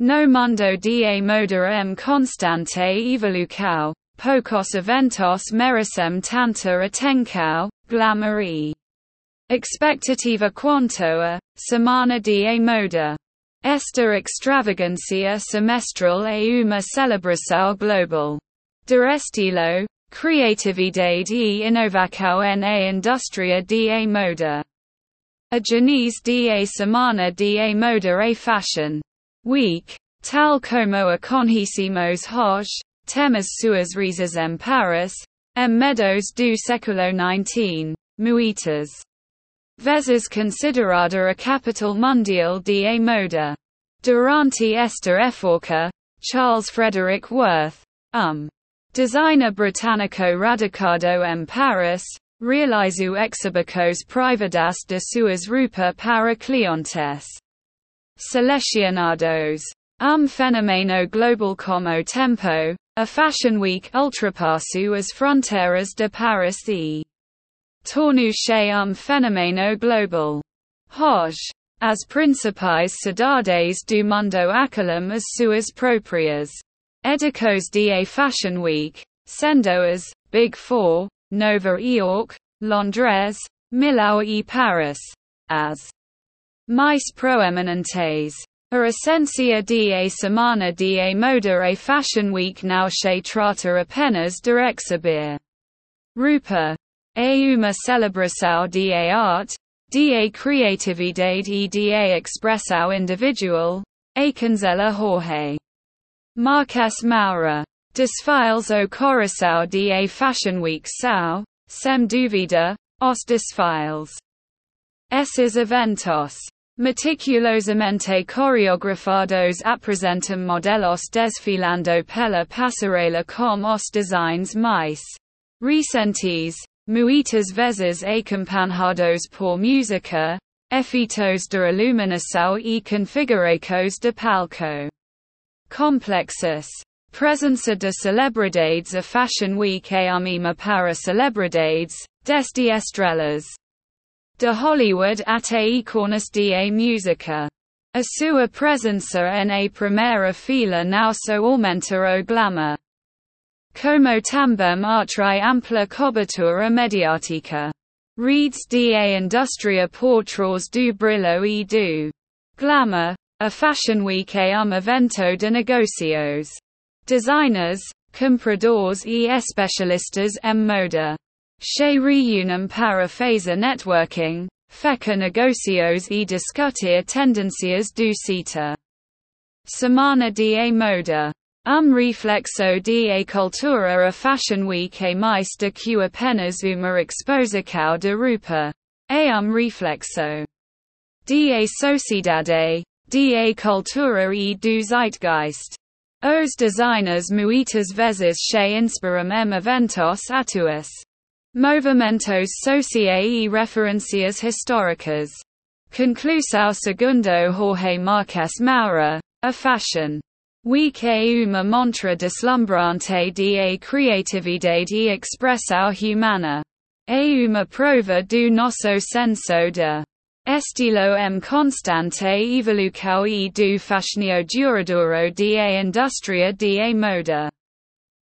No mundo da moda m constante evolucao, pocos eventos merecem tanta atenção, glamour e expectativa quanto a semana da moda. Esta extravagancia semestral é uma celebração global de estilo, criatividade e inovação na indústria da moda. A Janice da semana da moda e fashion week, tal como a conhecemos hoje, temas suas risas em Paris, em meadows do século XIX, muitas vezes considerada a capital mundial de moda. Durante esta época, Charles Frederick Worth, um designer britânico radicado em Paris, realizou exhibicos privadas de suas roupas para clientes selecionados. Um fenomeno global como tempo, a Fashion Week ultrapassou as fronteiras de Paris e tornou-se um fenomeno global. Hoje, as principais cidades do mundo acolhem as suas próprias Edicos da Fashion Week, sendo as Big Four, Nova York, Londres, Milão e Paris, as mais proeminentes. A essência da semana da moda e Fashion Week não se trata apenas de exibir roupa. É uma celebração da arte, da criatividade e da expressão individual. A cancela Jorge. Marques Moura. Desfiles o Coração da Fashion Week são, sem dúvida, os desfiles. Esses eventos, meticulosamente coreografados apresentam modelos desfilando pela passarela com os designs mais recentes, muitas vezes acompanhados por música, efeitos de iluminação e configurações de palco. Complexes. Presença de celebridades a Fashion Week é uma para celebridades, desde estrelas de Hollywood até ícones de música. A sua presença na primeira fila não só aumenta o glamour, como também atrai ampla cobertura mediática. Reads da indústria por trás do brilho e do glamour, a Fashion Week é um evento de negócios. Designers, compradores e especialistas em moda. Se reúnem para fazer networking, fecha negócios e discutir tendências do setor. Semana de moda. Um reflexo de cultura a Fashion Week é mais do que apenas uma exposição de roupa. É um reflexo de sociedade, da cultura e do zeitgeist. Os designers muitas vezes se inspiram em eventos atuais. Movimentos sociais e referências históricas. Conclusão segundo Jorge Marques Moura, a fashion week é uma montra deslumbrante de criatividade e expressão humana. É uma prova do nosso senso de Estilo m constante evolucao e do fascinio duradouro da indústria da moda.